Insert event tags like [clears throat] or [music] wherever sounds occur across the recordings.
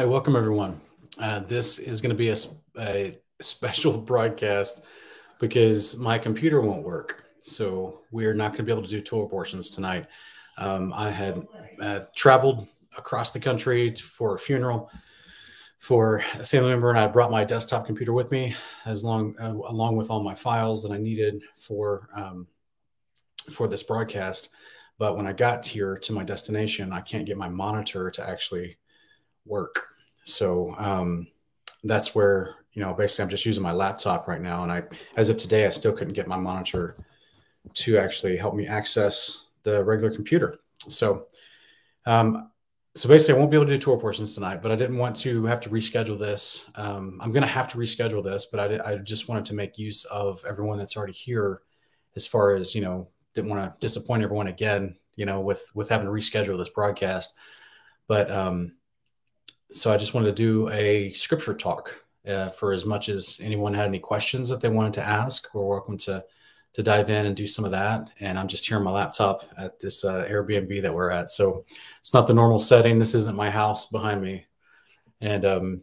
Hi, welcome everyone. Uh, this is going to be a, a, special [laughs] broadcast because my computer won't work. So we're not going to be able to do Torah portions tonight. Um, I had uh, traveled across the country for a funeral for a family member, and I brought my desktop computer with me, as long uh, along with all my files that I needed for um, for this broadcast. But when I got here to my destination, I can't get my monitor to actually work. So um, that's where you know basically I'm just using my laptop right now, and I as of today I still couldn't get my monitor to actually help me access the regular computer. So um, so basically, I won't be able to do Torah portions tonight, but I didn't want to have to reschedule this. Um, I'm going to have to reschedule this, but I, I, just wanted to make use of everyone that's already here, as far as you know, didn't want to disappoint everyone again, you know, with with having to reschedule this broadcast. But um, so I just wanted to do a scripture talk uh, for as much as anyone had any questions that they wanted to ask. We're welcome to to dive in and do some of that. And I'm just here on my laptop at this uh, Airbnb that we're at. So it's not the normal setting. This isn't my house behind me. And um,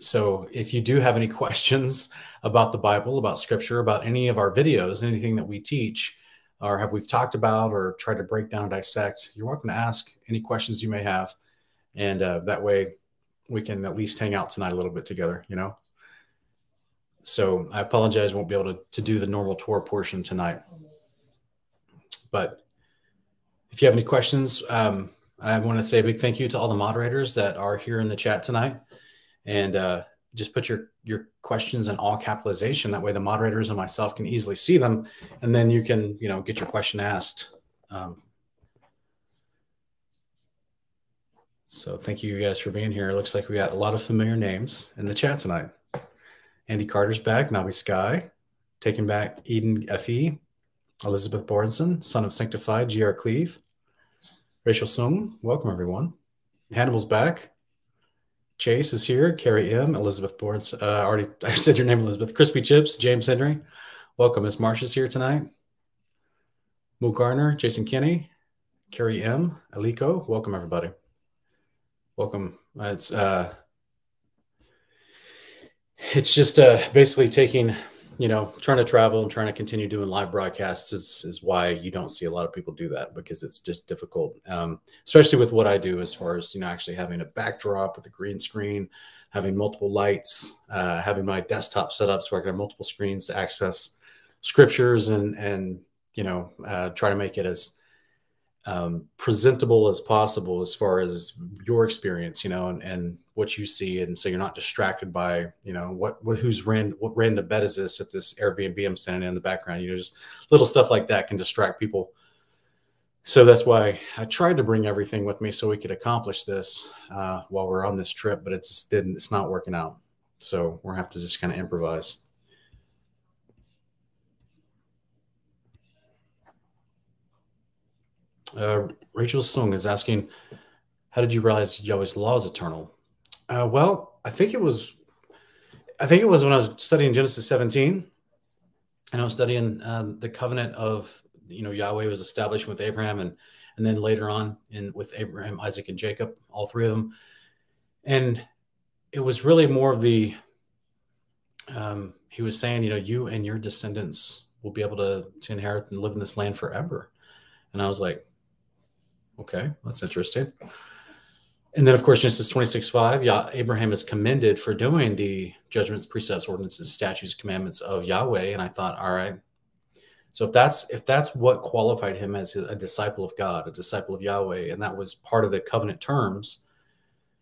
so if you do have any [laughs] questions about the Bible, about scripture, about any of our videos, anything that we teach, or have we've talked about or tried to break down, and dissect, you're welcome to ask any questions you may have. And uh, that way we can at least hang out tonight a little bit together, you know? So I apologize, won't be able to, to do the normal Torah portion tonight. But if you have any questions, um, I want to say a big thank you to all the moderators that are here in the chat tonight. And uh, just put your, your questions in all capitalization. That way the moderators and myself can easily see them. And then you can, you know, get your question asked. Um, so thank you guys for being here. It looks like we got a lot of familiar names in the chat tonight. Andy Carter's back. Navi Sky, taking back Eden Fe, Elizabeth Borenson, son of Sanctified, G.R. Cleve, Rachel Sung. Welcome, everyone. Hannibal's back. Chase is here. Carrie M. Elizabeth Borenson. Uh, already, [laughs] I said your name, Elizabeth. Crispy Chips, James Henry. Welcome. Miss Marsh is here tonight. Mo Garner, Jason Kinney, Carrie M. Aliko. Welcome, everybody. Welcome. It's uh, it's just uh, basically taking, you know, trying to travel and trying to continue doing live broadcasts is, is why you don't see a lot of people do that because it's just difficult, um, especially with what I do as far as, you know, actually having a backdrop with a green screen, having multiple lights, uh, having my desktop set up so I can have multiple screens to access scriptures and, and, you know, uh, try to make it as um, presentable as possible as far as your experience, you know, and, and what you see, and so you're not distracted by, you know, what, what who's random what random bed is this at this Airbnb I'm standing in the background, you know, just little stuff like that can distract people. So that's why I tried to bring everything with me so we could accomplish this uh, while we're on this trip, but it just didn't. It's not working out. So we're gonna have to just kind of improvise. Uh, Rachel Sung is asking, how did you realize Yahweh's law is eternal? Uh, well, I think it was, I think it was when I was studying Genesis 17, and I was studying um, the covenant of, you know, Yahweh was established with Abraham, and and then later on in with Abraham, Isaac, and Jacob, all three of them, and it was really more of the. Um, he was saying, you know, you and your descendants will be able to to inherit and live in this land forever, and I was like, Okay, that's interesting. And then, of course, Genesis 26 5, Yah- Abraham is commended for doing the judgments, precepts, ordinances, statutes, commandments of Yahweh. And I thought, all right. So if that's if that's what qualified him as a disciple of God, a disciple of Yahweh, and that was part of the covenant terms,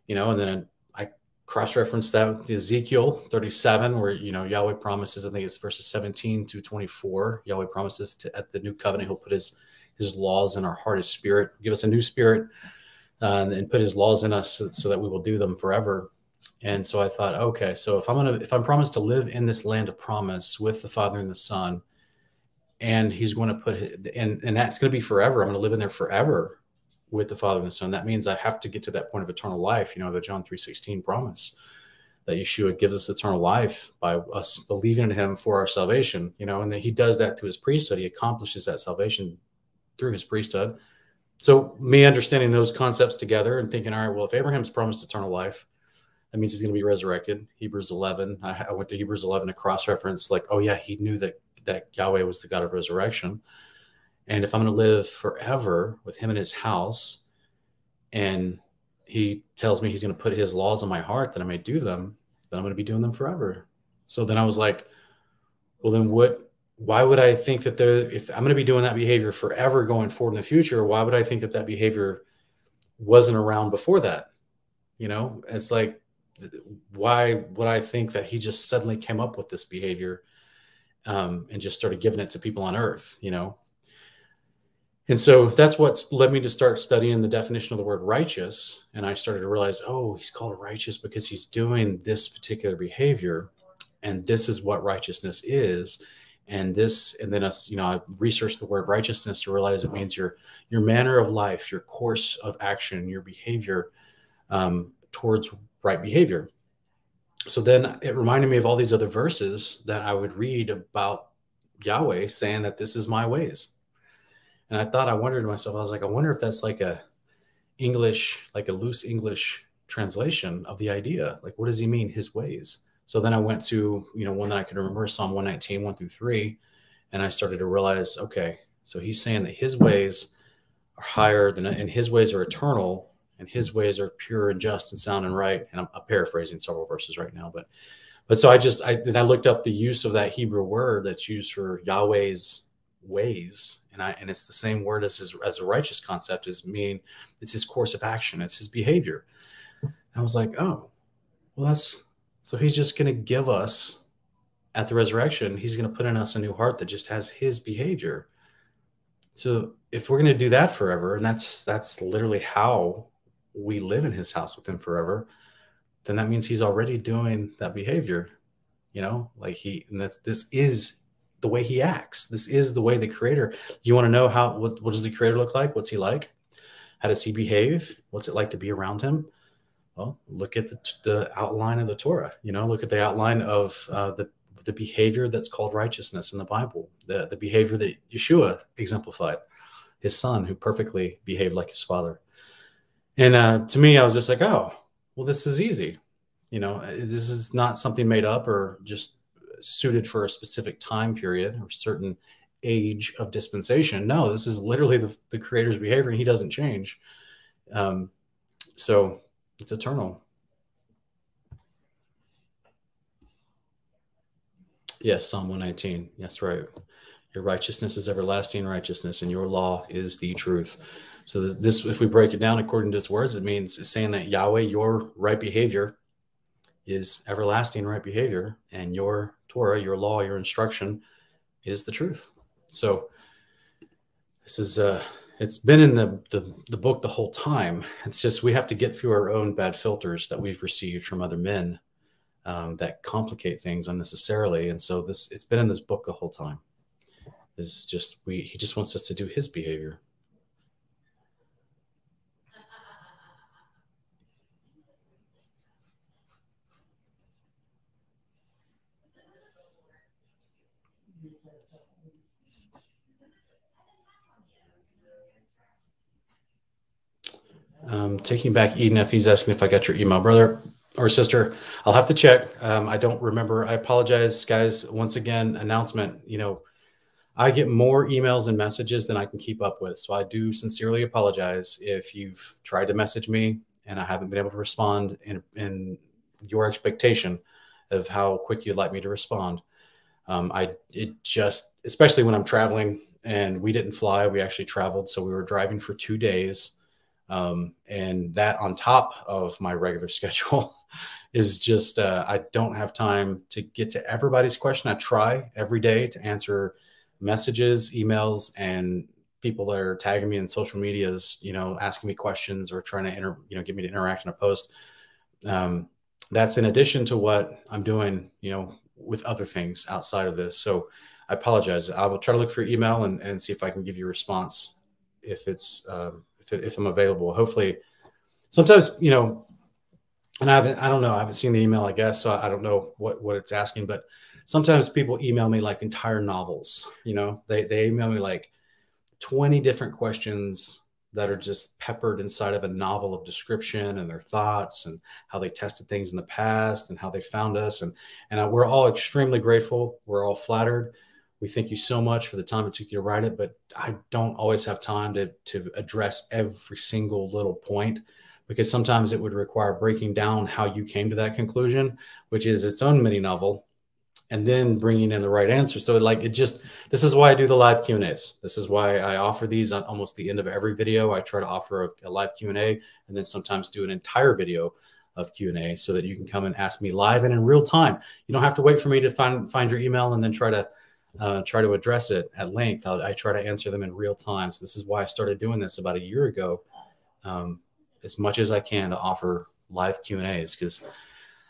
you know, and then I cross-referenced that with Ezekiel 37, where you know Yahweh promises, I think it's verses 17 to 24. Yahweh promises to at the new covenant, he'll put his his laws in our heart, his spirit, give us a new spirit, uh, and put his laws in us so, that we will do them forever. And so I thought, okay, so if I'm gonna, if I'm promised to live in this land of promise with the Father and the Son, and He's going to put, and and that's going to be forever. I'm going to live in there forever with the Father and the Son. That means I have to get to that point of eternal life. You know, the John three sixteen promise that Yeshua gives us eternal life by us believing in Him for our salvation. You know, and then He does that through His priesthood. He accomplishes that salvation through his priesthood. So me understanding those concepts together and thinking, all right, well, if Abraham's promised eternal life, That means he's going to be resurrected. Hebrews 11. I, I went to Hebrews 11 to cross reference, like, oh, yeah, he knew that, that Yahweh was the God of resurrection. And if I'm going to live forever with him in his house, and he tells me he's going to put his laws in my heart that I may do them, then I'm going to be doing them forever. So then I was like, well, then what? Why would I think that there, if I'm going to be doing that behavior forever going forward in the future, why would I think that that behavior wasn't around before that? You know, it's like, why would I think that he just suddenly came up with this behavior um, and just started giving it to people on earth? You know, and so that's what led me to start studying the definition of the word righteous. And I started to realize, oh, he's called righteous because he's doing this particular behavior. And this is what righteousness is. And this, and then us, you know, I researched the word righteousness to realize it means your your manner of life, your course of action, your behavior um, towards right behavior. So then it reminded me of all these other verses that I would read about Yahweh saying that this is my ways and I thought, I wondered to myself, I was like, I wonder if that's like a English, like a loose English translation of the idea. Like, what does he mean, his ways? So then I went to, you know, one that I could remember, Psalm 119, 1 through 3. And I started to realize, okay, so he's saying that his ways are higher than, and his ways are eternal, and his ways are pure and just and sound and right. And I'm, I'm paraphrasing several verses right now, but, but so I just, I, then I looked up the use of that Hebrew word that's used for Yahweh's ways and I and it's the same word as his, as a righteous concept is mean it's his course of action, it's his behavior. And I was like, oh, well, that's so he's just going to give us at the resurrection, he's going to put in us a new heart that just has his behavior. So if we're going to do that forever, and that's that's literally how we live in his house with him forever, then that means he's already doing that behavior. You know, like he and that's this is the way he acts. This is the way the creator. You want to know how what, what does the creator look like? What's he like? How does he behave? What's it like to be around him? Well, look at the, the outline of the Torah. You know, look at the outline of uh, the the behavior that's called righteousness in the Bible. The the behavior that Yeshua exemplified, his son who perfectly behaved like his father. And uh, to me, I was just like, oh, well, this is easy. You know, this is not something made up or just suited for a specific time period or certain age of dispensation. No, this is literally the, the creator's behavior and he doesn't change. Um, so it's eternal. Yes, Psalm 119. That's right. Your righteousness is everlasting righteousness, and your law is the truth. So this, if we break it down according to its words, it means it's saying that Yahweh, your right behavior, is everlasting right behavior, and your Torah, your law, your instruction is the truth. So this is uh it's been in the, the the book the whole time. It's just we have to get through our own bad filters that we've received from other men um, that complicate things unnecessarily. And so this it's been in this book the whole time. Is just we he just wants us to do his behavior. Um, taking back Eden, if he's asking if I got your email, brother or sister, I'll have to check. Um, I don't remember. I apologize, guys. Once again, announcement. You know, I get more emails and messages than I can keep up with, so I do sincerely apologize if you've tried to message me and I haven't been able to respond in, in your expectation of how quick you'd like me to respond. Um, I it just, especially when I'm traveling, and we didn't fly. We actually traveled, so we were driving for two days um, and that on top of my regular [laughs] schedule is just uh, I don't have time to get to everybody's question. I try every day to answer messages, emails, and people are tagging me in social medias, you know, asking me questions or trying to enter, you know, get me to interact in a post. Um, that's in addition to what I'm doing, you know, with other things outside of this. So I apologize. I will try to look for your email and, and see if I can give you a response if it's um, if, if I'm available. Hopefully, sometimes you know, and I haven't, I don't know, I haven't seen the email, I guess, so I don't know what what it's asking, but sometimes people email me like entire novels. You know, they they email me like 20 different questions that are just peppered inside of a novel of description and their thoughts and how they tested things in the past and how they found us. And, and uh, we're all extremely grateful. We're all flattered. We thank you so much for the time it took you to write it, but I don't always have time to, to address every single little point because sometimes it would require breaking down how you came to that conclusion, which is its own mini novel and then bringing in the right answer. So like it just this is why I do the live Q and A's. This is why I offer these on almost the end of every video. I try to offer a, a live Q and A, and then sometimes do an entire video of Q and A so that you can come and ask me live and in real time. You don't have to wait for me to find find your email and then try to uh, try to address it at length. I'll, i try to answer them in real time. So this is why I started doing this about a year ago, um, as much as I can to offer live Q and A's because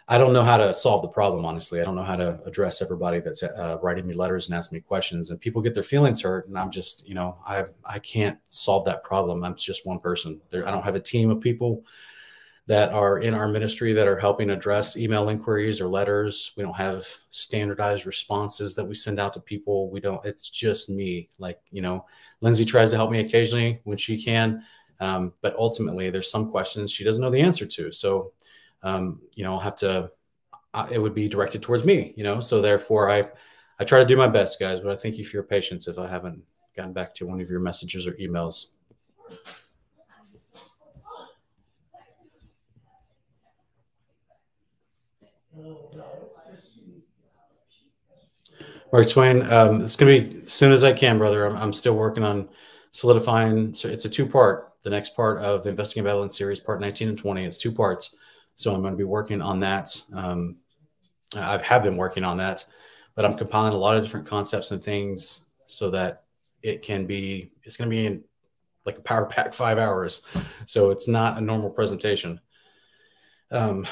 I don't know how to solve the problem, honestly. I don't know how to address everybody that's uh, writing me letters and asking me questions, and people get their feelings hurt. And I'm just, you know, I I can't solve that problem. I'm just one person. There, I don't have a team of people that are in our ministry that are helping address email inquiries or letters. We don't have standardized responses that we send out to people. We don't. It's just me. Like you know, Lindsay tries to help me occasionally when she can, um, but ultimately, there's some questions she doesn't know the answer to. So um, you know, I'll have to, uh, it would be directed towards me, you know, so therefore I, I try to do my best guys, but I thank you for your patience if I haven't gotten back to one of your messages or emails. Mark Twain, um, it's going to be as soon as I can, brother. I'm, I'm still working on solidifying. So it's a two part, the next part of the Investigating Babylon series, part 19 and 20. It's two parts. So I'm going to be working on that. Um, I have been working on that, but I'm compiling a lot of different concepts and things so that it can be, it's going to be in like a power pack five hours. So it's not a normal presentation. Um,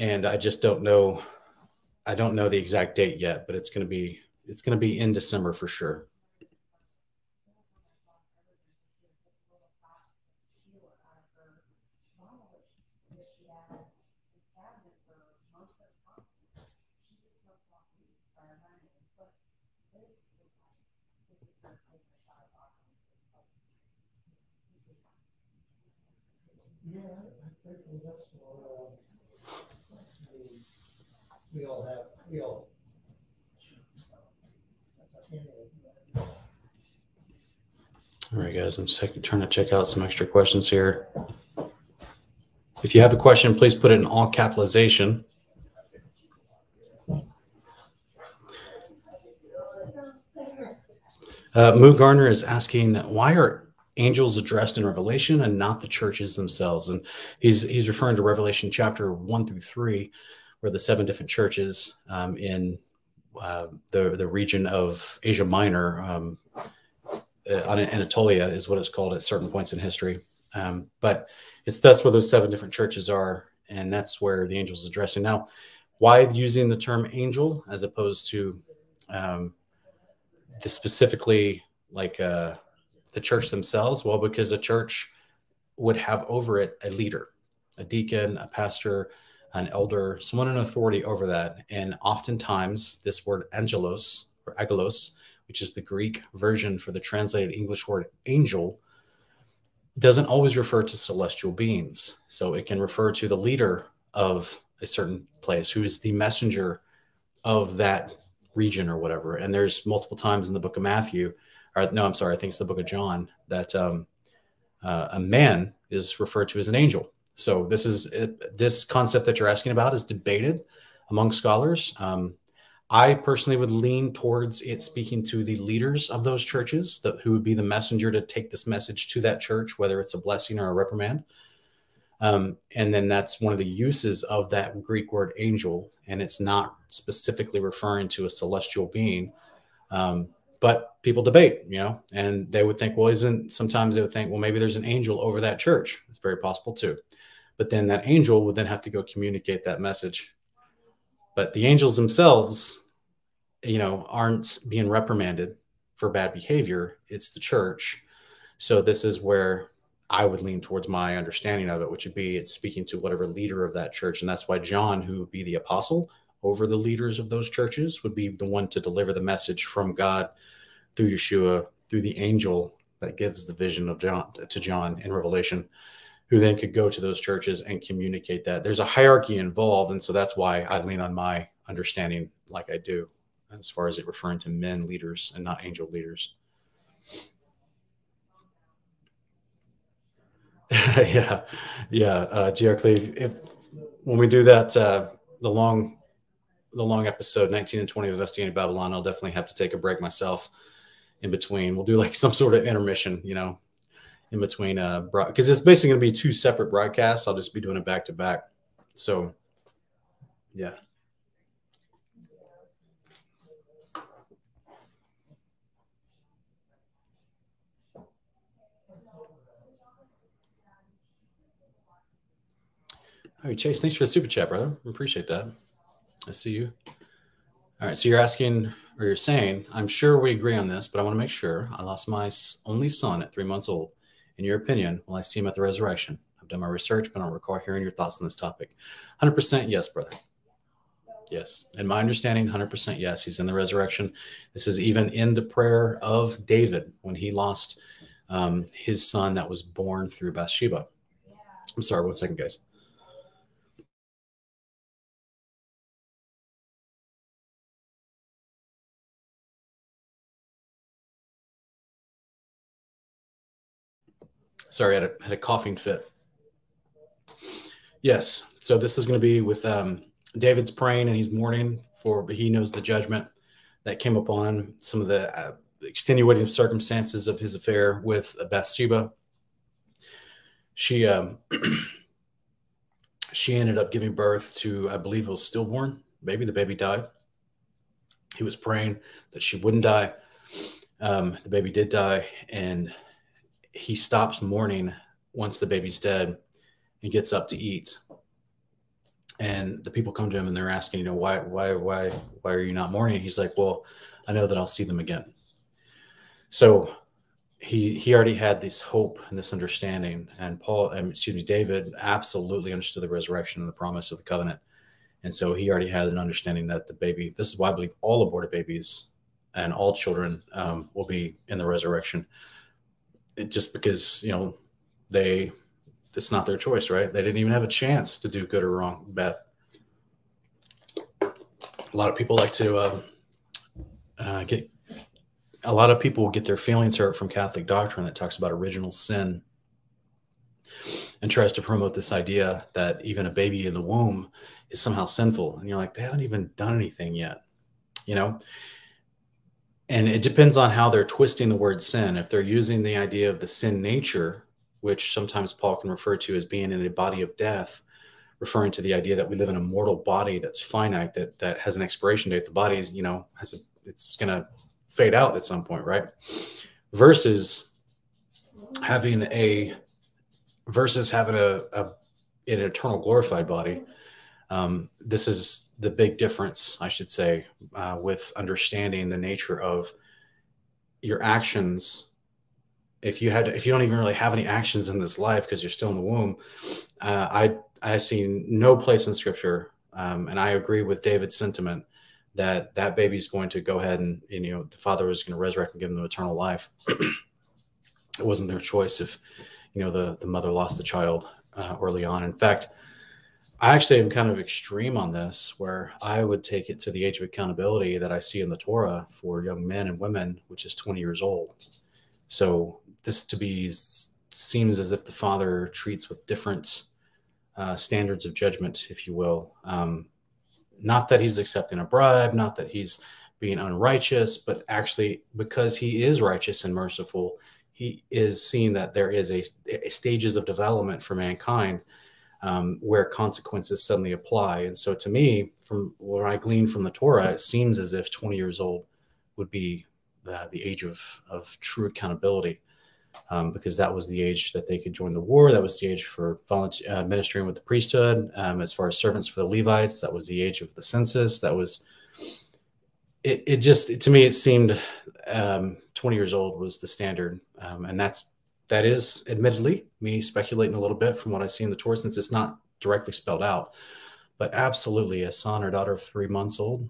and I just don't know, I don't know the exact date yet, but it's going to be, it's going to be in December for sure. Yeah, I think that's what, uh, I mean, we all have, we all. All right, guys, I'm trying to check out some extra questions here. If you have a question, please put it in all capitalization. Uh, Moo Garner is asking, why are angels addressed in Revelation and not the churches themselves. And he's he's referring to Revelation chapter one through three, where the seven different churches um, in uh, the the region of Asia Minor, um, uh, Anatolia, is what it's called at certain points in history. Um, but it's that's where those seven different churches are, and that's where the angels addressing. Now, why using the term angel as opposed to um, the specifically like uh, the church themselves? Well, because a church would have over it a leader, a deacon, a pastor, an elder, someone in authority over that. And oftentimes, this word angelos or agelos, which is the Greek version for the translated English word angel, doesn't always refer to celestial beings. So it can refer to the leader of a certain place who is the messenger of that region or whatever. And there's multiple times in the book of Matthew or no, I'm sorry, I think it's the book of John that um, uh, a man is referred to as an angel. So this is it, this concept that you're asking about is debated among scholars. Um, I personally would lean towards it speaking to the leaders of those churches, that, who would be the messenger to take this message to that church, whether it's a blessing or a reprimand. Um, and then that's one of the uses of that Greek word angel, and it's not specifically referring to a celestial being. Um, but people debate, you know, and they would think, well, isn't sometimes they would think, well, maybe there's an angel over that church. It's very possible too. But then that angel would then have to go communicate that message. But the angels themselves, you know, aren't being reprimanded for bad behavior. It's the church. So this is where I would lean towards my understanding of it, which would be it's speaking to whatever leader of that church. And that's why John, who would be the apostle over the leaders of those churches, would be the one to deliver the message from God through Yeshua, through the angel that gives the vision of John to John in Revelation, who then could go to those churches and communicate that. There's a hierarchy involved, and so that's why I lean on my understanding like I do, as far as it referring to men leaders and not angel leaders. [laughs] yeah, yeah, uh, G.R. Cleve. If when we do that, uh, the long, the long episode, nineteen and twenty of Investigating Babylon, I'll definitely have to take a break myself in between. We'll do like [laughs] some sort of intermission, you know, in between uh because it's basically going to be two separate broadcasts. I'll just be doing it back to back. So, yeah. All right, Chase, thanks for the super chat, brother. Appreciate that. I see you. All right, so you're asking or you're saying, I'm sure we agree on this, but I want to make sure. I lost my only son at three months old. In your opinion, will I see him at the resurrection? I've done my research, but I don't recall hearing your thoughts on this topic. 100% yes, brother. Yes. In my understanding, 100% yes. He's in the resurrection. This is even in the prayer of David when he lost um, his son that was born through Bathsheba. I'm sorry, one second, guys. Sorry, I had a, had a coughing fit. Yes. So this is going to be with um, David's praying and he's mourning for, but he knows the judgment that came upon some of the uh, extenuating circumstances of his affair with Bathsheba. She um, [clears throat] she ended up giving birth to, I believe, it was stillborn baby. The baby died. He was praying that she wouldn't die. Um, the baby did die, and he stops mourning once the baby's dead and gets up to eat. And the people come to him and they're asking, you know, why, why, why, why are you not mourning? He's like, well, I know that I'll see them again. So he he already had this hope and this understanding. And Paul, excuse me, David absolutely understood the resurrection and the promise of the covenant. And so he already had an understanding that the baby, this is why I believe all aborted babies and all children um, will be in the resurrection just because you know they it's not their choice, right? They didn't even have a chance to do good or wrong, bad. A lot of people like to uh, uh, get. A lot of people get their feelings hurt from Catholic doctrine that talks about original sin and tries to promote this idea that even a baby in the womb is somehow sinful. And you're like, they haven't even done anything yet, you know? And it depends on how they're twisting the word sin. If they're using the idea of the sin nature, which sometimes Paul can refer to as being in a body of death, referring to the idea that we live in a mortal body that's finite, that that has an expiration date. The body, is, you know, has a, it's going to fade out at some point, right? Versus having a versus having a, a an eternal glorified body. Um, this is the big difference, I should say, uh, with understanding the nature of your actions. If you had, if you don't even really have any actions in this life because you're still in the womb, uh, I I see no place in Scripture, um, and I agree with David's sentiment that that baby's going to go ahead and, and you know the father was going to resurrect and give them eternal life. [clears throat] it wasn't their choice if you know the the mother lost the child uh, early on. In fact, I actually am kind of extreme on this, where I would take it to the age of accountability that I see in the Torah for young men and women, which is 20 years old. So this to be seems as if the father treats with different uh, standards of judgment, if you will. Um, not that he's accepting a bribe, not that he's being unrighteous, but actually because he is righteous and merciful, he is seeing that there is a, a stages of development for mankind um, where consequences suddenly apply. And so, to me, from what I glean from the Torah, it seems as if 20 years old would be the, the age of, of true accountability, um, because that was the age that they could join the war. That was the age for volunteer, uh, ministering with the priesthood. Um, as far as servants for the Levites, that was the age of the census. That was it. It just to me, it seemed um, 20 years old was the standard, um, and that's that is admittedly me speculating a little bit from what I see in the Torah since it's not directly spelled out. But absolutely, a son or daughter of three months old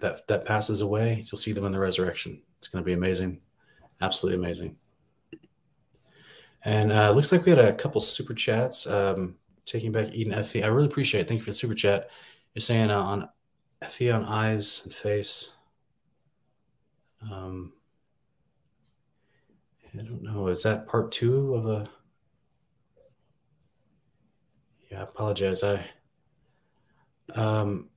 that that passes away, you'll see them in the resurrection. It's going to be amazing, absolutely amazing. And uh, looks like we had a couple super chats. Um, taking back Eden Effie. I really appreciate it. Thank you for the super chat. You're saying uh, on Effie on eyes and face. Um, I don't know. Is that part two of a? Yeah, I apologize. I um,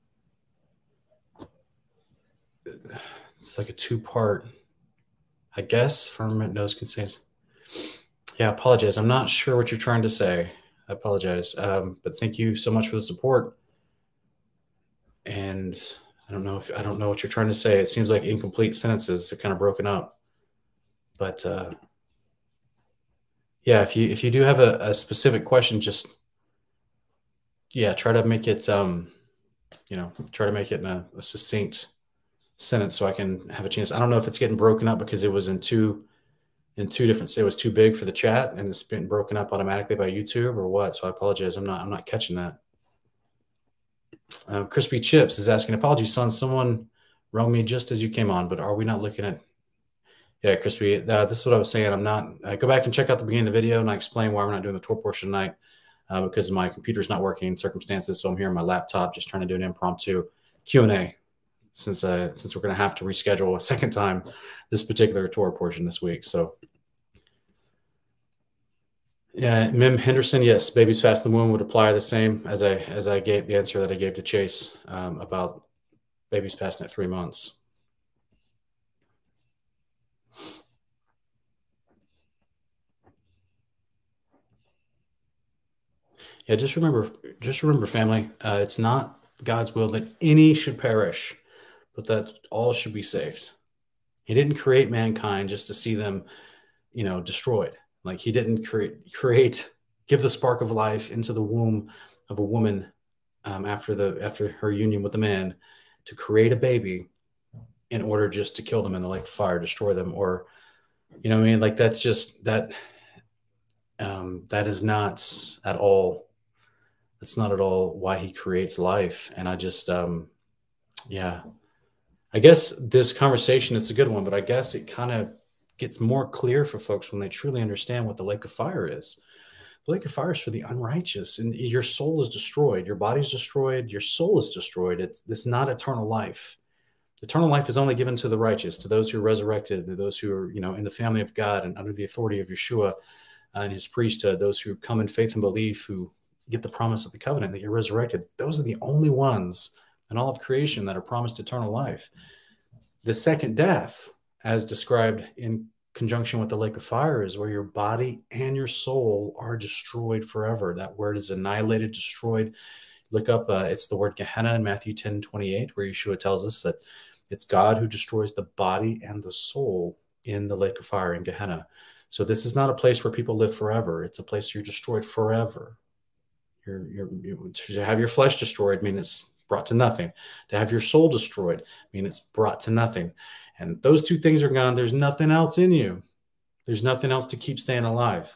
it's like a two part. I guess firmament nose consents. Yeah, I apologize. I'm not sure what you're trying to say. I apologize. Um, but thank you so much for the support. And I don't know if I don't know what you're trying to say. It seems like incomplete sentences. They're kind of broken up. But uh, yeah, if you if you do have a, a specific question, just yeah, try to make it um, you know, try to make it in a, a succinct sentence so I can have a chance. I don't know if it's getting broken up because it was in two in two different it was too big for the chat and it's been broken up automatically by YouTube or what. So I apologize. I'm not I'm not catching that. Uh, Crispy Chips is asking, apologies, son. Someone rung me just as you came on, but are we not looking at? Yeah, Crispy, uh, this is what I was saying. I'm not. Go back and check out the beginning of the video, and I explain why we're not doing the Torah portion tonight uh, because my computer's not working circumstances. So I'm here on my laptop, just trying to do an impromptu Q and A, since uh, since we're going to have to reschedule a [laughs] second time this particular tour portion this week. So yeah, Mim Henderson. Yes, babies past the womb would apply the same as I as I gave the answer that I gave to Chase um, about babies passing at three months. Yeah, just remember, just remember, family. Uh, it's not God's will that any should perish, but that all should be saved. He didn't create mankind just to see them, you know, destroyed. Like he didn't create create give the spark of life into the womb of a woman um, after the after her union with a man to create a baby in order just to kill them in the lake of fire, destroy them, or you know, I mean, like that's just that. Um, that is not at all. That's not at all why he creates life. And I just, um, yeah, I guess this conversation is a good one, but I guess it kind of gets more clear for folks when they truly understand what the lake of fire is. The lake of fire is for the unrighteous, and your soul is destroyed. Your body's destroyed. Your soul is destroyed. It's, it's not eternal life. Eternal life is only given to the righteous, to those who are resurrected, to those who are, you know, in the family of God and under the authority of Yeshua and his priesthood, those who come in faith and belief, who get the promise of the covenant that you're resurrected. Those are the only ones in all of creation that are promised eternal life. The second death, as described in conjunction with the lake of fire is where your body and your soul are destroyed forever. That word is annihilated, destroyed. Look up, uh, it's the word Gehenna in Matthew 10 28, where Yeshua tells us that it's God who destroys the body and the soul in the lake of fire in Gehenna. So this is not a place where people live forever. It's a place you're destroyed forever. You're, you're, to have your flesh destroyed mean it's brought to nothing. To have your soul destroyed mean it's brought to nothing and those two things are gone, there's nothing else in you. There's nothing else to keep staying alive.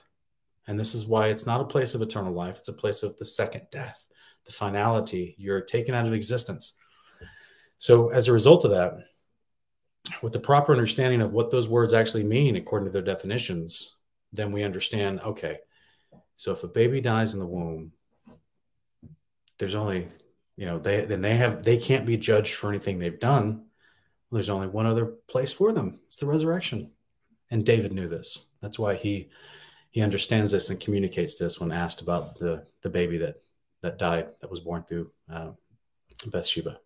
And this is why it's not a place of eternal life, it's a place of the second death, the finality. You're taken out of existence. So, as a result of that, with the proper understanding of what those words actually mean according to their definitions, then we understand okay, so if a baby dies in the womb, there's only, you know, they then they have they can't be judged for anything they've done there's only one other place for them. It's the resurrection. And David knew this. That's why he he understands this and communicates this when asked about the the baby that that died that was born through uh, Bathsheba.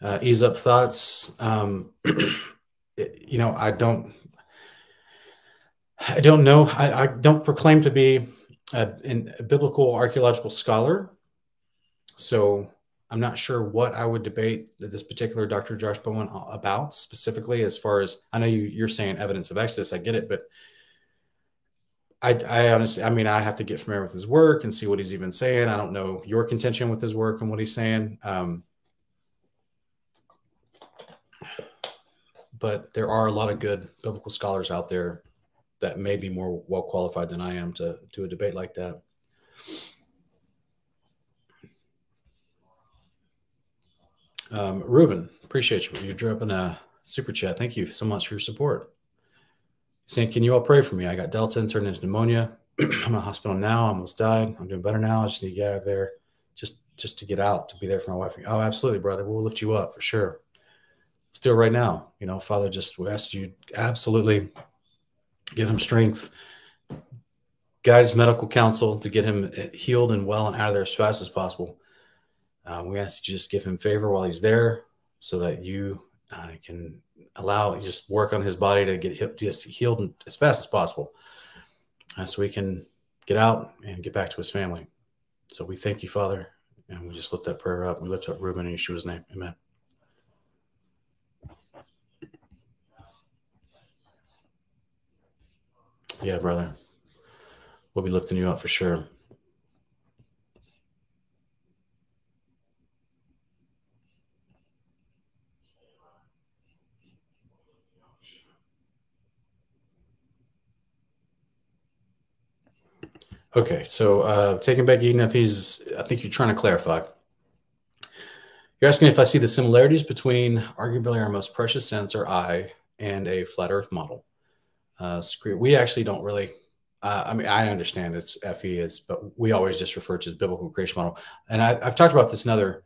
Uh, ease up thoughts. Um, [clears throat] you know, I don't, I don't know. I, I don't proclaim to be a, a biblical archaeological scholar. So I'm not sure what I would debate this particular Dr. Josh Bowen about specifically, as far as I know you, you're saying evidence of Exodus. I get it, but I, I, honestly, I mean, I have to get familiar with his work and see what he's even saying. I don't know your contention with his work and what he's saying. Um, but there are a lot of good biblical scholars out there that may be more well qualified than I am to do a debate like that. Um, Ruben, appreciate you. You're dropping a super chat. Thank you so much for your support. Saying, can you all pray for me? I got Delta turned into pneumonia. [clears throat] I'm in hospital now. I almost died. I'm doing better now. I just need to get out of there, just just to get out, to be there for my wife. Oh, absolutely, brother. We'll lift you up for sure. It right now. You know, Father, just we ask you absolutely give him strength, guide his medical counsel to get him healed and well and out of there as fast as possible. Uh, we ask you just give him favor while he's there, so that you uh, can allow just work on his body to get just healed as fast as possible uh, so we can get out and get back to his family. So we thank you, Father, and we just lift that prayer up. We lift up Reuben in Yeshua's name. Amen. Yeah, brother. We'll be lifting you up for sure. Okay, so uh, taking back he's, I think you're trying to clarify. You're asking if I see the similarities between arguably our most precious sensor, eye, and a flat Earth model. Uh, we actually don't really. Uh, I mean, I understand it's FE is, but we always just refer to as biblical creation model. And I, have talked about this in other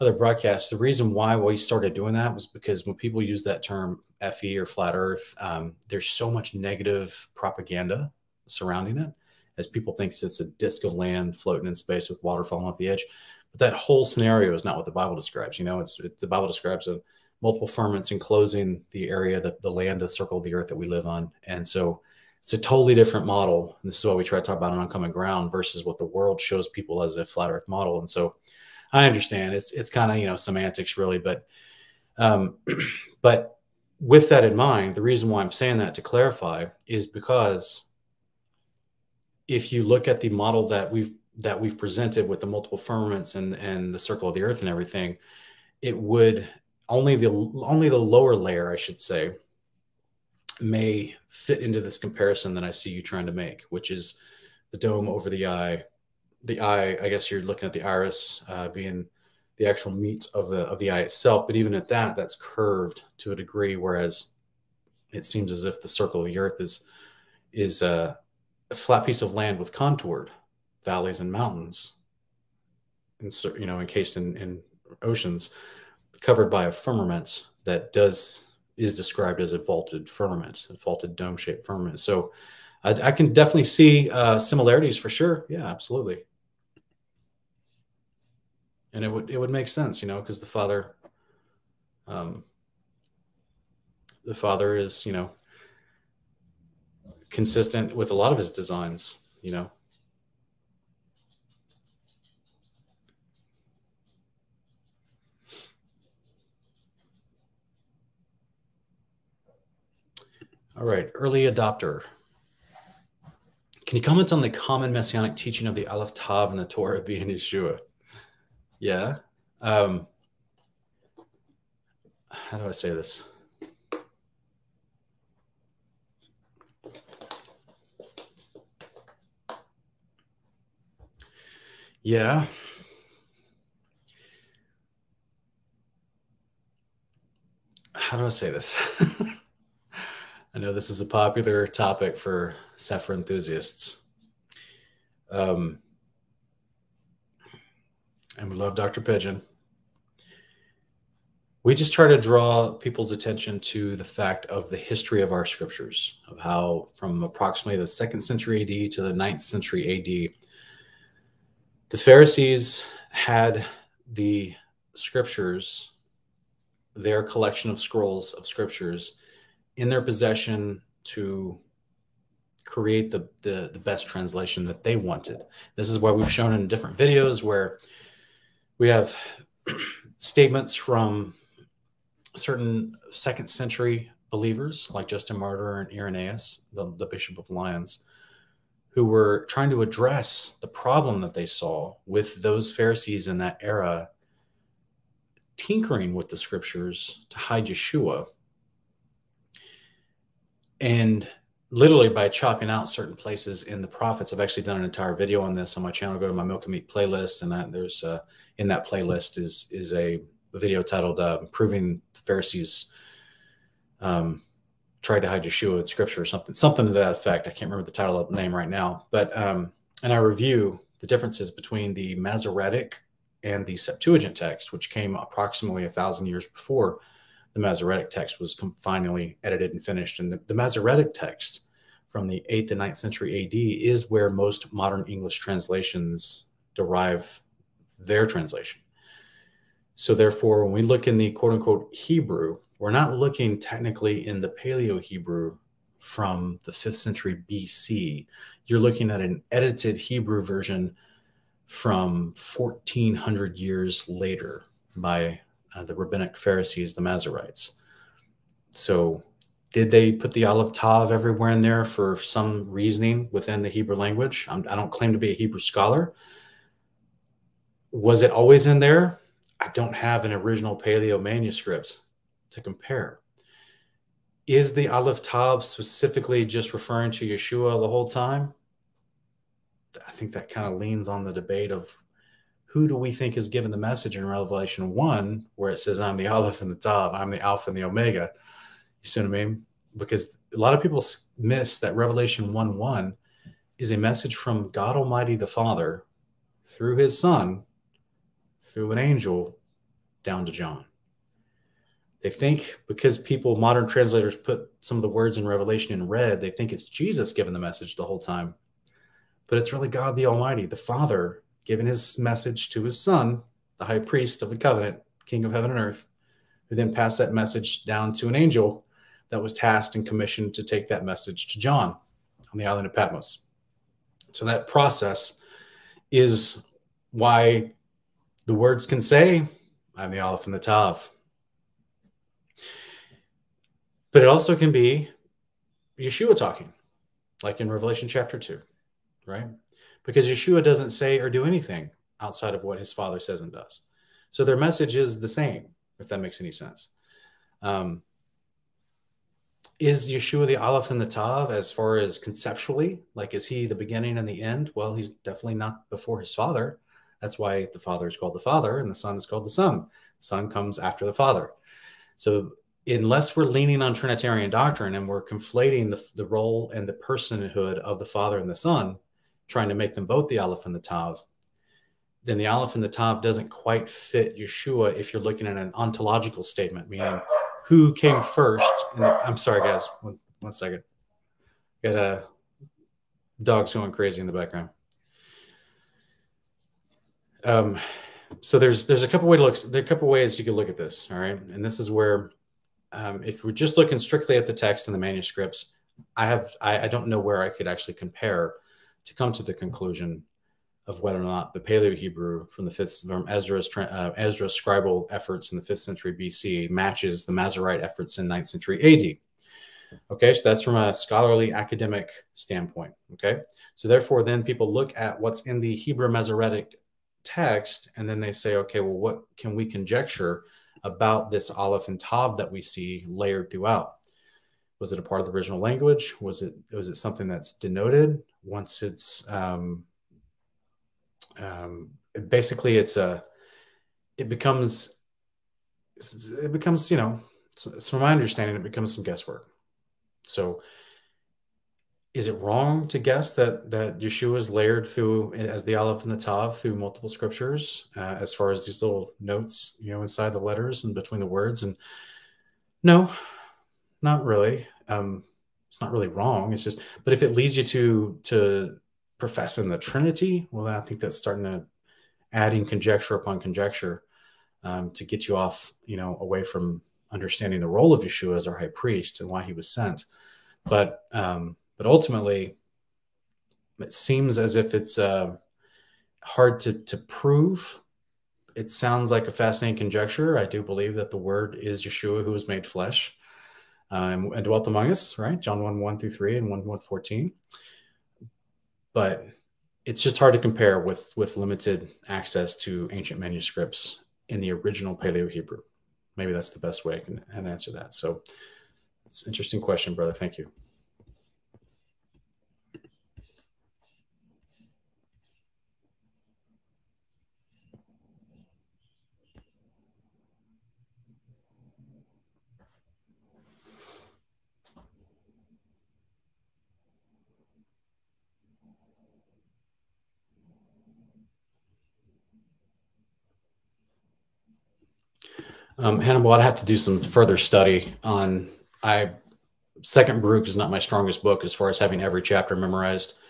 other broadcasts. The reason why we started doing that was because when people use that term FE or flat Earth, um, there's so much negative propaganda surrounding it as people think it's a disk of land floating in space with water falling off the edge. But that whole scenario is not what the Bible describes. You know, it's it, the Bible describes a multiple firmaments enclosing the area that the land, the circle of the earth that we live on, and so it's a totally different model. And this is why we try to talk about an uncommon ground versus what the world shows people as a flat Earth model. And so I understand it's it's kind of you know semantics really, but um, [clears throat] but with that in mind, the reason why I'm saying that to clarify is because if you look at the model that we've that we've presented with the multiple firmaments and and the circle of the earth and everything it would only the only the lower layer i should say may fit into this comparison that i see you trying to make which is the dome over the eye. The eye i guess you're looking at the iris uh, being the actual meat of the of the eye itself. But even at that that's curved to a degree whereas it seems as if the circle of the earth is is uh a flat piece of land with contoured valleys and mountains, and you know, encased in, in oceans, covered by a firmament that does is described as a vaulted firmament, a vaulted dome-shaped firmament. So, I, I can definitely see uh, similarities for sure. Yeah, absolutely. And it would it would make sense, you know, because the father, um, the father is you know consistent with a lot of his designs, you know. All right, early adopter. Can you comment on the common messianic teaching of the Aleph Tav and the Torah being Yeshua? Yeah. Um, how do I say this? Yeah. How do I say this? [laughs] I know this is a popular topic for Sefer enthusiasts. Um, and we love Dr. Pigeon. We just try to draw people's attention to the fact of the history of our scriptures, of how from approximately the second century AD to the ninth century AD, the Pharisees had the scriptures, their collection of scrolls of scriptures, in their possession to create the, the, the best translation that they wanted. This is why we've shown in different videos where we have [clears throat] statements from certain second century believers like Justin Martyr and Irenaeus, the, the Bishop of Lyons, who were trying to address the problem that they saw with those Pharisees in that era tinkering with the scriptures to hide Yeshua. And literally by chopping out certain places in the prophets, I've actually done an entire video on this on my channel. Go to my Milk and Meat playlist, and that, there's uh, in that playlist is is a a video titled uh, "Proving the Pharisees um, Tried to Hide Yeshua in Scripture" or something, something to that effect. I can't remember the title of the name right now, but um, and I review the differences between the Masoretic and the Septuagint text, which came approximately a thousand years before the Masoretic text was finally edited and finished. And the, the Masoretic text from the 8th and 9th century AD is where most modern English translations derive their translation. So, therefore, when we look in the quote unquote Hebrew, we're not looking technically in the Paleo Hebrew from the 5th century BC. You're looking at an edited Hebrew version from 1400 years later by uh, the rabbinic Pharisees, the Masoretes. So, did they put the Aleph Tav everywhere in there for some reasoning within the Hebrew language? I'm, I do not claim to be a Hebrew scholar. Was it always in there? I don't have an original Paleo manuscript to compare. Is the Aleph Tav specifically just referring to Yeshua the whole time? I think that kind of leans on the debate of who do we think is given the message in Revelation 1 where it says, I'm the Aleph and the Tav, I'm the Alpha and the Omega. You see what I mean? Because a lot of people miss that Revelation 1 1 is a message from God Almighty the Father through his Son, through an angel, down to John. They think because people, modern translators, put some of the words in Revelation in red, they think it's Jesus giving the message the whole time. But it's really God the Almighty, the Father, giving his message to his Son, the high priest of the covenant, King of heaven and earth, who then passed that message down to an angel that was tasked and commissioned to take that message to John on the island of Patmos. So that process is why the words can say, I'm the Aleph and the Tav. But it also can be Yeshua talking, like in Revelation chapter 2, right? Because Yeshua doesn't say or do anything outside of what his father says and does. So their message is the same, if that makes any sense. Um, is Yeshua the Aleph and the Tav as far as conceptually? Like, is he the beginning and the end? Well, he's definitely not before his father. That's why the father is called the father and the son is called the son. The son comes after the father. So, unless we're leaning on Trinitarian doctrine and we're conflating the, the role and the personhood of the father and the son, trying to make them both the Aleph and the Tav, then the Aleph and the Tav doesn't quite fit Yeshua if you're looking at an ontological statement, meaning who came first. I'm sorry, guys. One, one second. Got a uh, dogs going crazy in the background. Um, so there's there's a couple way to look. There are a couple ways you could look at this. All right, and this is where, um, if we're just looking strictly at the text and the manuscripts, I have I, I don't know where I could actually compare to come to the conclusion of whether or not the Paleo Hebrew from the fifth from Ezra's uh, Ezra's scribal efforts in the fifth century BC matches the Masoretic efforts in ninth century AD. Okay, so that's from a scholarly academic standpoint. Okay, so therefore, then people look at what's in the Hebrew Masoretic text, and then they say, okay, well, what can we conjecture about this Aleph and Tav that we see layered throughout? Was it a part of the original language? Was it was it something that's denoted once it's um, um, basically it's a it becomes it becomes you know from my understanding it becomes some guesswork so is it wrong to guess that that yeshua is layered through as the aleph and the tav through multiple scriptures uh, as far as these little notes you know inside the letters and between the words and no not really um it's not really wrong it's just but if it leads you to to professing the Trinity, well, I think that's starting to adding conjecture upon conjecture um, to get you off, you know, away from understanding the role of Yeshua as our high priest and why he was sent. But um, but ultimately, it seems as if it's uh, hard to to prove. It sounds like a fascinating conjecture. I do believe that the Word is Yeshua who was made flesh um, and dwelt among us, right? John 1 1 through 3 and 1 1 14 but it's just hard to compare with with limited access to ancient manuscripts in the original Paleo Hebrew. Maybe that's the best way I can, answer that. So it's an interesting question, brother. Thank you. Um, Hannibal, I'd have to do some further study on. I Second Baruch is not my strongest book as far as having every chapter memorized,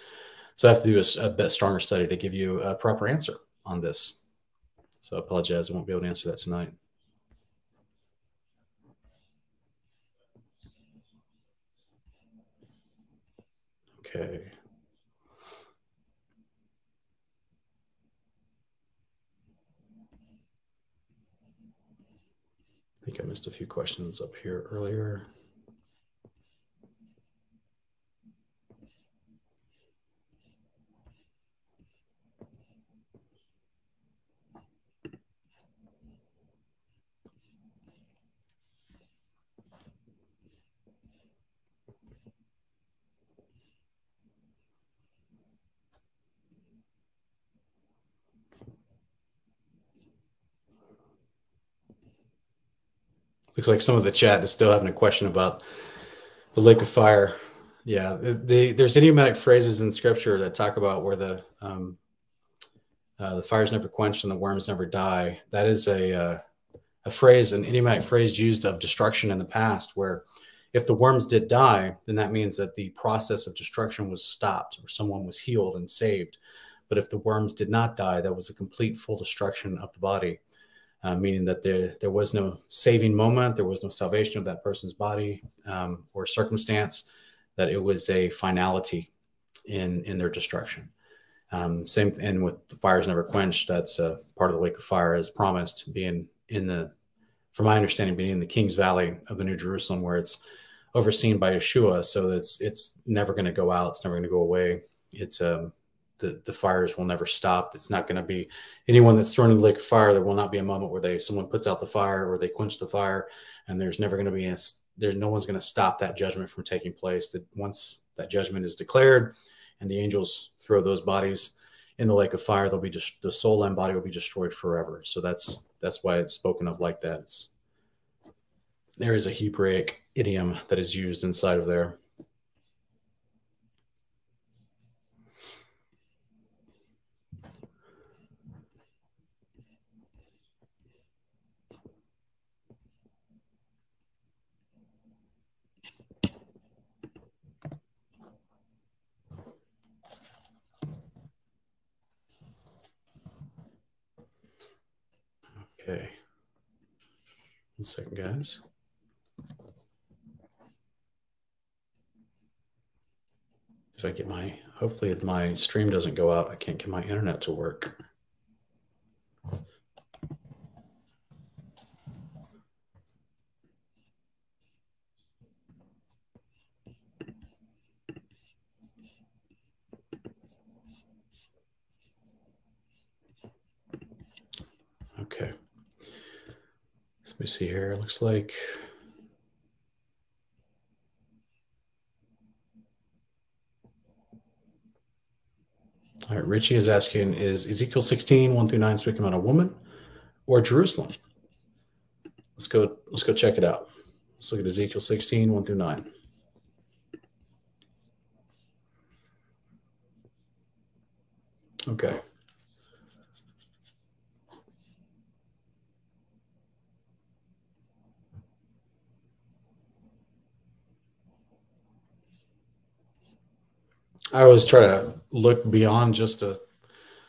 so I have to do a, a bit stronger study to give you a proper answer on this. So I apologize, I won't be able to answer that tonight. Okay. Think I missed a few questions up here earlier. Looks like some of the chat is still having a question about the lake of fire. Yeah, the, the, there's idiomatic phrases in scripture that talk about where the um, uh, the fire's never quenched and the worms never die. That is a uh, a phrase, an idiomatic phrase used of destruction in the past, where if the worms did die, then that means that the process of destruction was stopped or someone was healed and saved. But if the worms did not die, that was a complete full destruction of the body uh, meaning that there there was no saving moment, there was no salvation of that person's body um, or circumstance, that it was a finality in in their destruction. Um, same and with the fires never quenched. That's a part of the lake of fire as promised, being in the, from my understanding, being in the King's Valley of the New Jerusalem, where it's overseen by Yeshua. So it's it's never going to go out. It's never going to go away. It's um, the, the fires will never stop. It's not going to be anyone that's thrown in the lake of fire. There will not be a moment where they someone puts out the fire or they quench the fire, and there's never going to be a, there's no one's going to stop that judgment from taking place. That once that judgment is declared, and the angels throw those bodies in the lake of fire, they'll be just the soul and body will be destroyed forever. So that's that's why it's spoken of like that. It's, there is a Hebraic idiom that is used inside of there. Okay. One second, guys. If I get my, hopefully if my stream doesn't go out. I can't get my internet to work. Okay. Let me see here. It looks like All right, Richie is asking, is Ezekiel 16, 1 through 9 speaking about a woman or Jerusalem? Let's go, let's go check it out. Let's look at Ezekiel 16, 1 through 9. Okay. I always try to look beyond just a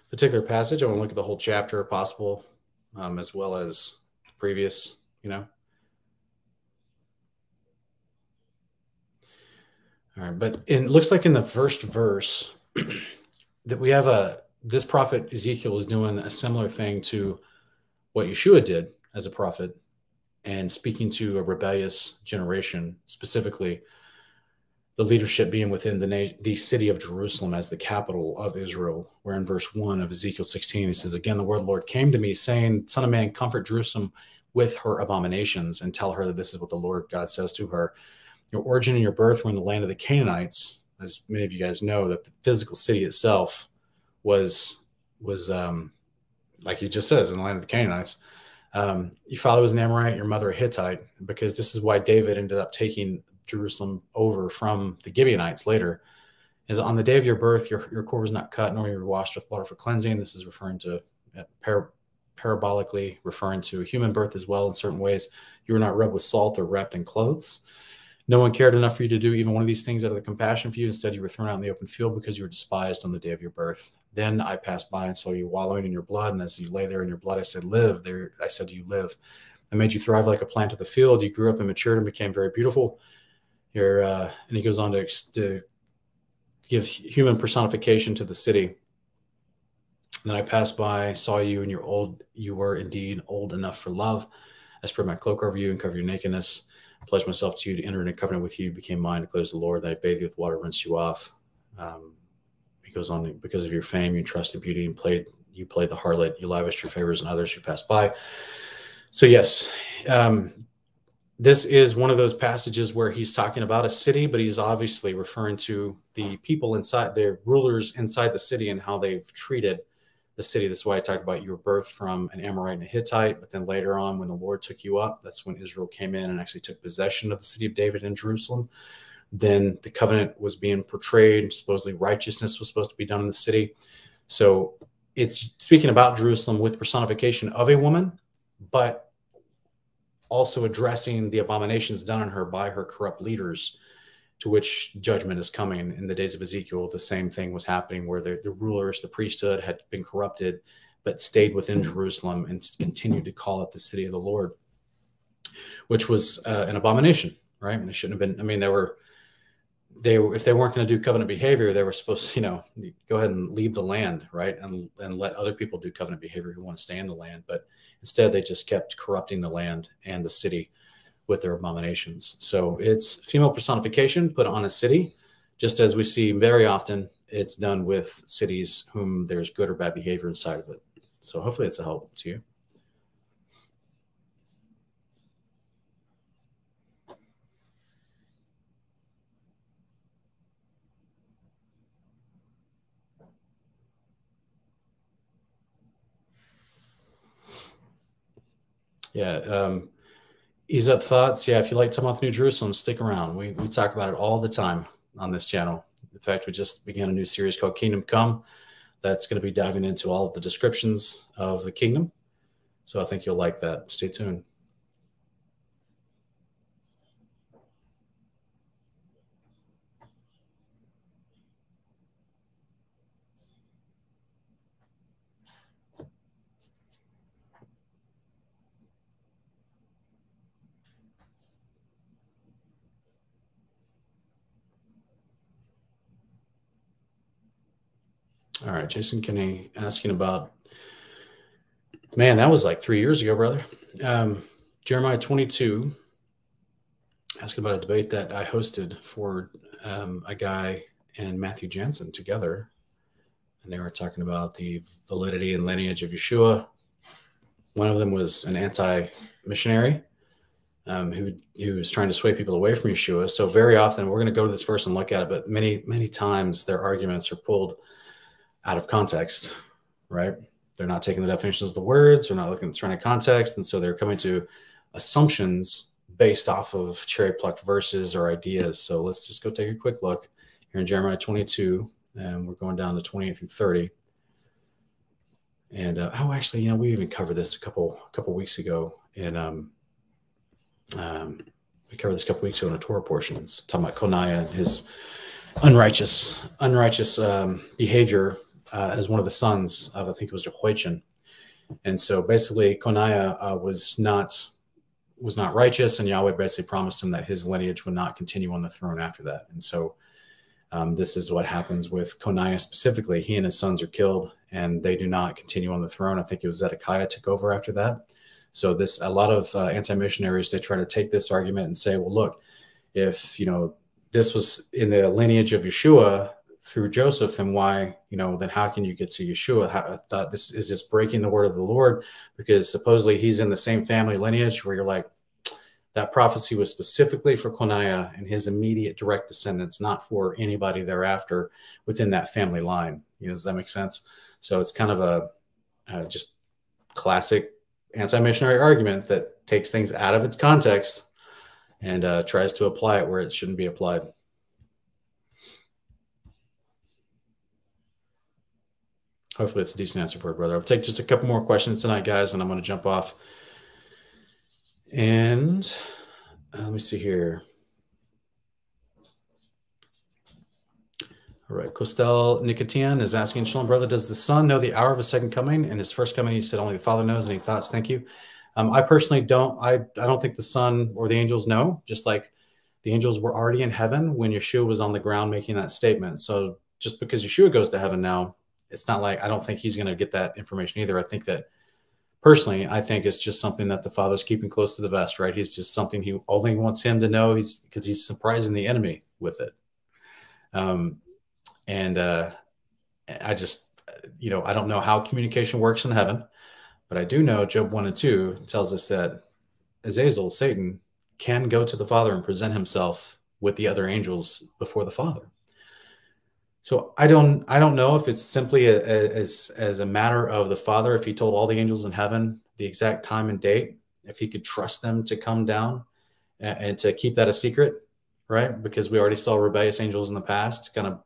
particular passage. I want to look at the whole chapter if possible, um, as well as the previous, you know. All right, but it looks like in the first verse [clears throat] that we have a this prophet Ezekiel is doing a similar thing to what Yeshua did as a prophet and speaking to a rebellious generation, specifically the leadership being within the, the city of Jerusalem as the capital of Israel. Where in verse 1 of Ezekiel 16, he says, Again, the word of the Lord came to me, saying, Son of man, comfort Jerusalem with her abominations and tell her that this is what the Lord God says to her. Your origin and your birth were in the land of the Canaanites. As many of you guys know, that the physical city itself was, was um, like he just says, in the land of the Canaanites. Um, your father was an Amorite, your mother a Hittite, because this is why David ended up taking Jerusalem over from the Gibeonites later is on the day of your birth, your, your core was not cut, nor you were washed with water for cleansing. This is referring to uh, par parabolically referring to human birth as well in certain ways. You were not rubbed with salt or wrapped in clothes. No one cared enough for you to do even one of these things out of the compassion for you. Instead, you were thrown out in the open field because you were despised on the day of your birth. Then I passed by and saw you wallowing in your blood. And as you lay there in your blood, I said, Live. There, I said, You live. I made you thrive like a plant of the field. You grew up and matured and became very beautiful. You're, uh, and he goes on to, to give human personification to the city. Then I passed by, saw you, and you're old. You were indeed old enough for love. I spread my cloak over you and cover your nakedness I pledged myself to you to enter in a covenant with you, became mine, declares the Lord, that I bathe you with water, rinse you off. Um, he goes on, because of your fame, you trusted beauty and played, you played the harlot, you lavished your favors on others who passed by. So, yes, um, this is one of those passages where he's talking about a city, but he's obviously referring to the people inside, the rulers inside the city and how they've treated the city. That's why I talked about your birth from an Amorite and a Hittite. But then later on, when the Lord took you up, that's when Israel came in and actually took possession of the city of David in Jerusalem. Then the covenant was being portrayed. Supposedly righteousness was supposed to be done in the city. So it's speaking about Jerusalem with personification of a woman, but also addressing the abominations done on her by her corrupt leaders to which judgment is coming. In the days of Ezekiel, the same thing was happening where the, the rulers, the priesthood had been corrupted, but stayed within Jerusalem and continued to call it the city of the Lord, which was uh, an abomination, right? And they shouldn't have been, I mean, they were, they were, if they weren't going to do covenant behavior, they were supposed to, you know, go ahead and leave the land, right? And, and let other people do covenant behavior who want to stay in the land. But instead, they just kept corrupting the land and the city with their abominations. So it's female personification put on a city, just as we see very often it's done with cities whom there's good or bad behavior inside of it. So hopefully it's a help to you. Yeah, um, Ease Up Thoughts. Yeah, if you like Talking New Jerusalem, stick around. We, we talk about it all the time on this channel. In fact, we just began a new series called Kingdom Come that's going to be diving into all of the descriptions of the kingdom. So I think you'll like that. Stay tuned. All right, Jason Kinney asking about, man, that was like three years ago, brother. Um, Jeremiah 22 asking about a debate that I hosted for um, a guy and Matthew Jansen together. And they were talking about the validity and lineage of Yeshua. One of them was an anti missionary um, who, who was trying to sway people away from Yeshua. So, very often, we're going to go to this verse and look at it, but many, many times their arguments are pulled out of context, right? They're not taking the definitions of the words, they're not looking at the surrounding context, and so they're coming to assumptions based off of cherry plucked verses or ideas. So let's just go take a quick look here in Jeremiah 22, and we're going down to 28 through 30. And uh, oh, actually, you know, we even covered this a couple a couple weeks ago, and um, um, we covered this a couple weeks ago in a Torah portion. It's talking about Coniah and his unrighteous unrighteous um, behavior uh, as one of the sons of I think it was Jehoiachin, and so basically Coniah uh, was not was not righteous, and Yahweh basically promised him that his lineage would not continue on the throne after that. And so um, this is what happens with Coniah specifically. He and his sons are killed, and they do not continue on the throne. I think it was Zedekiah took over after that. So this a lot of uh, anti-missionaries they try to take this argument and say, well, look, if you know this was in the lineage of Yeshua, through Joseph, then why, you know, then how can you get to Yeshua? How, I thought this is just breaking the word of the Lord because supposedly he's in the same family lineage where you're like, that prophecy was specifically for Coniah and his immediate direct descendants, not for anybody thereafter within that family line. You know, does that make sense? So it's kind of a uh, just classic anti-missionary argument that takes things out of its context and uh, tries to apply it where it shouldn't be applied. Hopefully it's a decent answer for it, brother. I'll take just a couple more questions tonight, guys, and I'm going to jump off. And uh, let me see here. All right. Costel Nicotian is asking, Shalom, brother, does the son know the hour of his second coming and his first coming? He said only the father knows. Any thoughts? Thank you. Um, I personally don't. I, I don't think the son or the angels know, just like the angels were already in heaven when Yeshua was on the ground making that statement. So just because Yeshua goes to heaven now, it's not like I don't think he's going to get that information either. I think that personally, I think it's just something that the father's keeping close to the vest, right? He's just something he only wants him to know. He's because he's surprising the enemy with it. Um, and uh, I just, you know, I don't know how communication works in heaven, but I do know Job one and two tells us that Azazel, Satan, can go to the Father and present himself with the other angels before the Father. So I don't I don't know if it's simply a, a, as as a matter of the Father if he told all the angels in heaven the exact time and date if he could trust them to come down and, and to keep that a secret, right? Because we already saw rebellious angels in the past kind of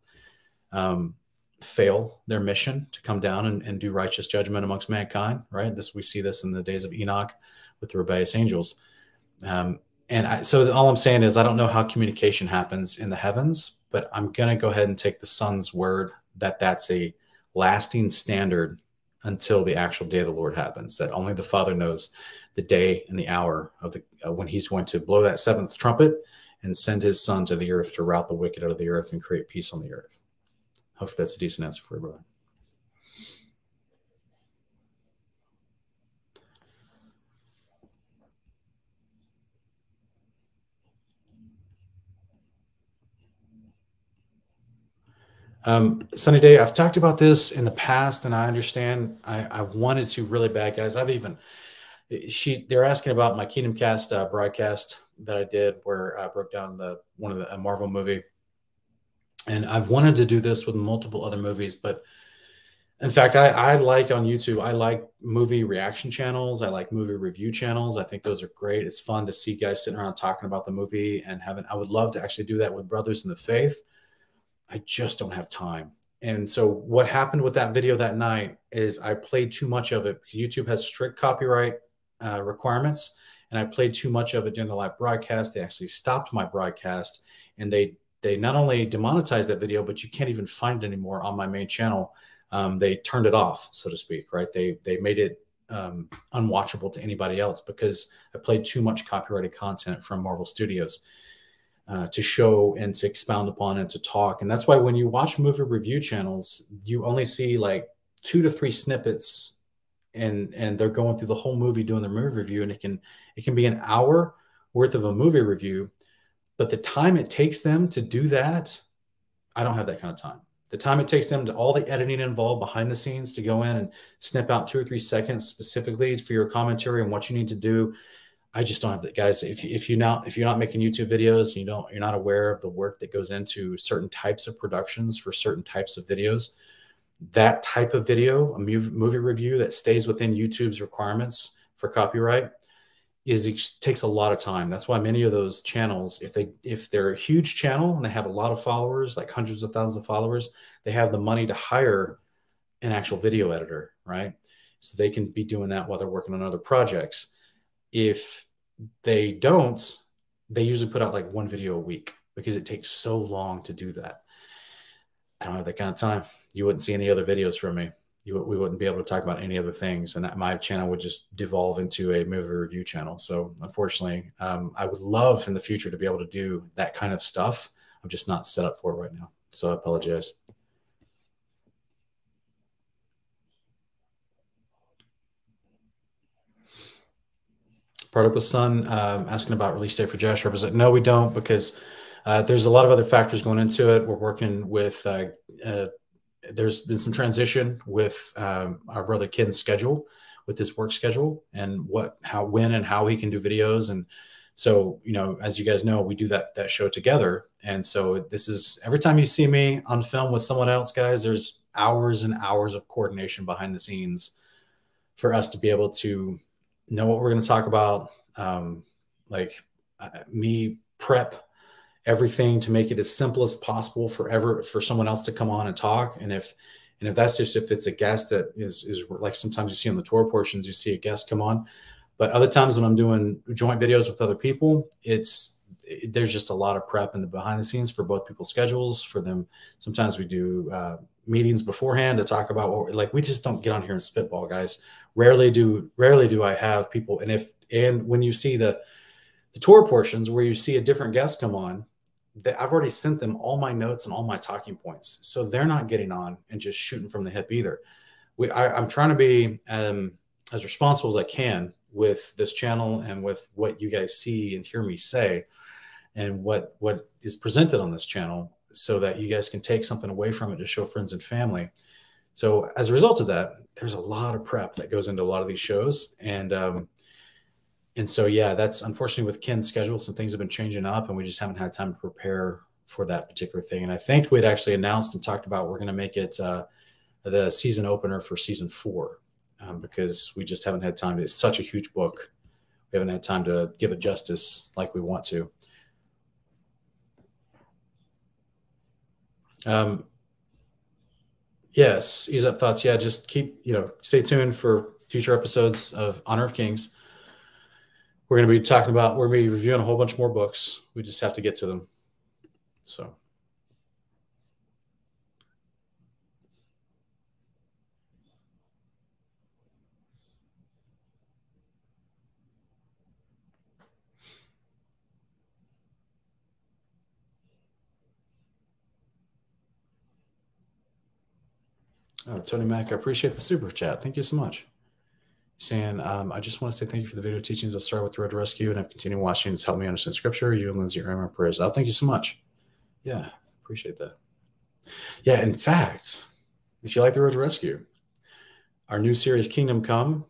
um, fail their mission to come down and, and do righteous judgment amongst mankind, right? This we see this in the days of Enoch with the rebellious angels. Um, and I, so all I'm saying is I don't know how communication happens in the heavens, but I'm going to go ahead and take the son's word that that's a lasting standard until the actual day of the Lord happens. That only the Father knows the day and the hour of the uh, when He's going to blow that seventh trumpet and send His Son to the earth to rout the wicked out of the earth and create peace on the earth. Hopefully, that's a decent answer for you, brother. Um, Sunny Day, I've talked about this in the past, and I understand. I, I wanted to really bad, guys. I've even she they're asking about my Kingdom Cast uh, broadcast that I did, where I broke down the one of the Marvel movie, and I've wanted to do this with multiple other movies, but in fact, I, I like on YouTube. I like movie reaction channels. I like movie review channels. I think those are great. It's fun to see guys sitting around talking about the movie and having. I would love to actually do that with brothers in the faith I just don't have time. And so what happened with that video that night is I played too much of it. YouTube has strict copyright uh, requirements, and I played too much of it during the live broadcast. They actually stopped my broadcast, and they they not only demonetized that video, but you can't even find it anymore on my main channel. Um, they turned it off, so to speak. Right? They they made it um, unwatchable to anybody else because I played too much copyrighted content from Marvel Studios uh, to show and to expound upon and to talk. And that's why when you watch movie review channels, you only see like two to three snippets and and they're going through the whole movie doing their movie review and it can it can be an hour worth of a movie review but the time it takes them to do that i don't have that kind of time the time it takes them to all the editing involved behind the scenes to go in and snip out two or three seconds specifically for your commentary and what you need to do I just don't have that, guys. If if you not if you're not making YouTube videos, you don't you're not aware of the work that goes into certain types of productions for certain types of videos. That type of video, a movie review that stays within YouTube's requirements for copyright, is it takes a lot of time. That's why many of those channels, if they if they're a huge channel and they have a lot of followers, like hundreds of thousands of followers, they have the money to hire an actual video editor, right? So they can be doing that while they're working on other projects if they don't, they usually put out like one video a week because it takes so long to do that. I don't have that kind of time. You wouldn't see any other videos from me. You, we wouldn't be able to talk about any other things, and my channel would just devolve into a movie review channel. So, unfortunately, um, I would love in the future to be able to do that kind of stuff. I'm just not set up for it right now. So, I apologize. Prodigal Son um, asking about release date for Josh represent. No, we don't because uh, there's a lot of other factors going into it. We're working with. Uh, uh, there's been some transition with um, our brother Ken's schedule, with his work schedule, and what, how, when, and how he can do videos. And so, you know, as you guys know, we do that that show together. And so, this is every time you see me on film with someone else, guys. There's hours and hours of coordination behind the scenes for us to be able to know what we're going to talk about. Um, like uh, me prep everything to make it as simple as possible for ever for someone else to come on and talk. And if And if that's just if it's a guest that is is like sometimes you see on the Torah portions, you see a guest come on, but other times when I'm doing joint videos with other people, it's it, there's just a lot of prep in the behind the scenes for both people's schedules. For them, sometimes we do uh, meetings beforehand to talk about what like we just don't get on here and spitball, guys. Rarely do rarely do I have people, and if and when you see the the Torah portions where you see a different guest come on, that I've already sent them all my notes and all my talking points, so they're not getting on and just shooting from the hip either. We, I, am trying to be um, as responsible as I can with this channel and with what you guys see and hear me say, and what what is presented on this channel, so that you guys can take something away from it to show friends and family. So as a result of that, there's a lot of prep that goes into a lot of these shows, and um, and so yeah, that's unfortunately with Ken's schedule, some things have been changing up, and we just haven't had time to prepare for that particular thing. And I think we'd actually announced and talked about we're going to make it uh, the season opener for season four um, because we just haven't had time. It's such a huge book. We haven't had time to give it justice like we want to. Um, yes, ease up thoughts. Yeah, just keep you know stay tuned for future episodes of Honor of Kings. We're going to be talking about we're going to be reviewing a whole bunch more books. We just have to get to them. So Oh, Tony Mack, I appreciate the super chat. Thank you so much saying, um, I just want to say thank you for the video teachings. I started with the Road to Rescue and I've continued watching. It's helped me understand scripture. You and Lindsay are in my prayers. Oh, thank you so much. Yeah, appreciate that. Yeah, in fact, if you like the Road to Rescue, our new series, Kingdom Come,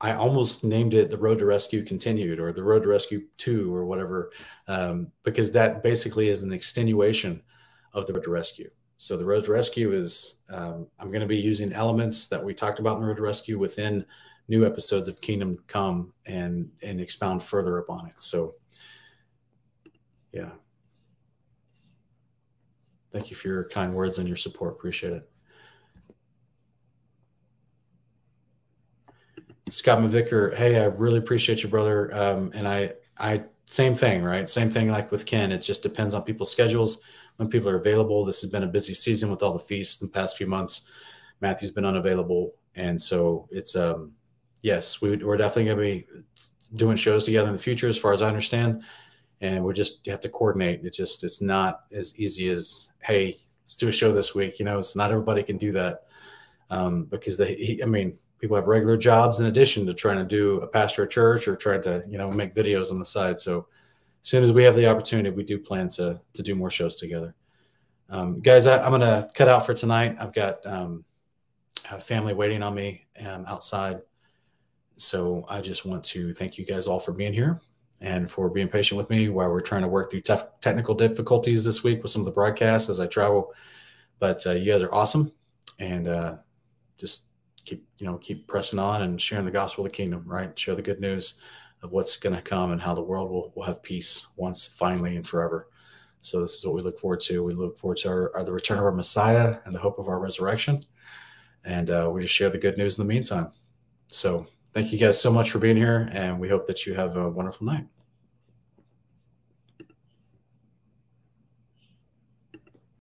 I almost named it the Road to Rescue Continued or the Road to Rescue 2 or whatever, um, because that basically is an extenuation of the Road to Rescue. So the Road to Rescue is, um, I'm going to be using elements that we talked about in the Road to Rescue within new episodes of Kingdom Come and and expound further upon it. So, yeah. Thank you for your kind words and your support. Appreciate it. Scott Mavicker, hey, I really appreciate you, brother. Um, and I, I, same thing, right? Same thing like with Ken. It just depends on people's schedules when people are available. This has been a busy season with all the feasts in the past few months. Matthew's been unavailable, and so it's um, yes, we, are definitely going to be doing shows together in the future, as far as I understand. And we just have to coordinate. It's just it's not as easy as hey, let's do a show this week. You know, it's not everybody can do that um, because they. I mean, people have regular jobs in addition to trying to do a pastor at church or trying to you know make videos on the side. So as soon as we have the opportunity, we do plan to to do more shows together. Um, guys, I, am going to cut out for tonight. I've got um, family waiting on me um, outside. So I just want to thank you guys all for being here and for being patient with me while we're trying to work through tough technical difficulties this week with some of the broadcasts as I travel. But uh, you guys are awesome, and uh, just keep you know keep pressing on and sharing the gospel of the kingdom. Right, share the good news of what's going to come and how the world will, will have peace once, finally, and forever. So this is what we look forward to. We look forward to our, our the return of our Messiah and the hope of our resurrection, and uh, we just share the good news in the meantime. So Thank you guys so much for being here, and we hope that you have a wonderful night.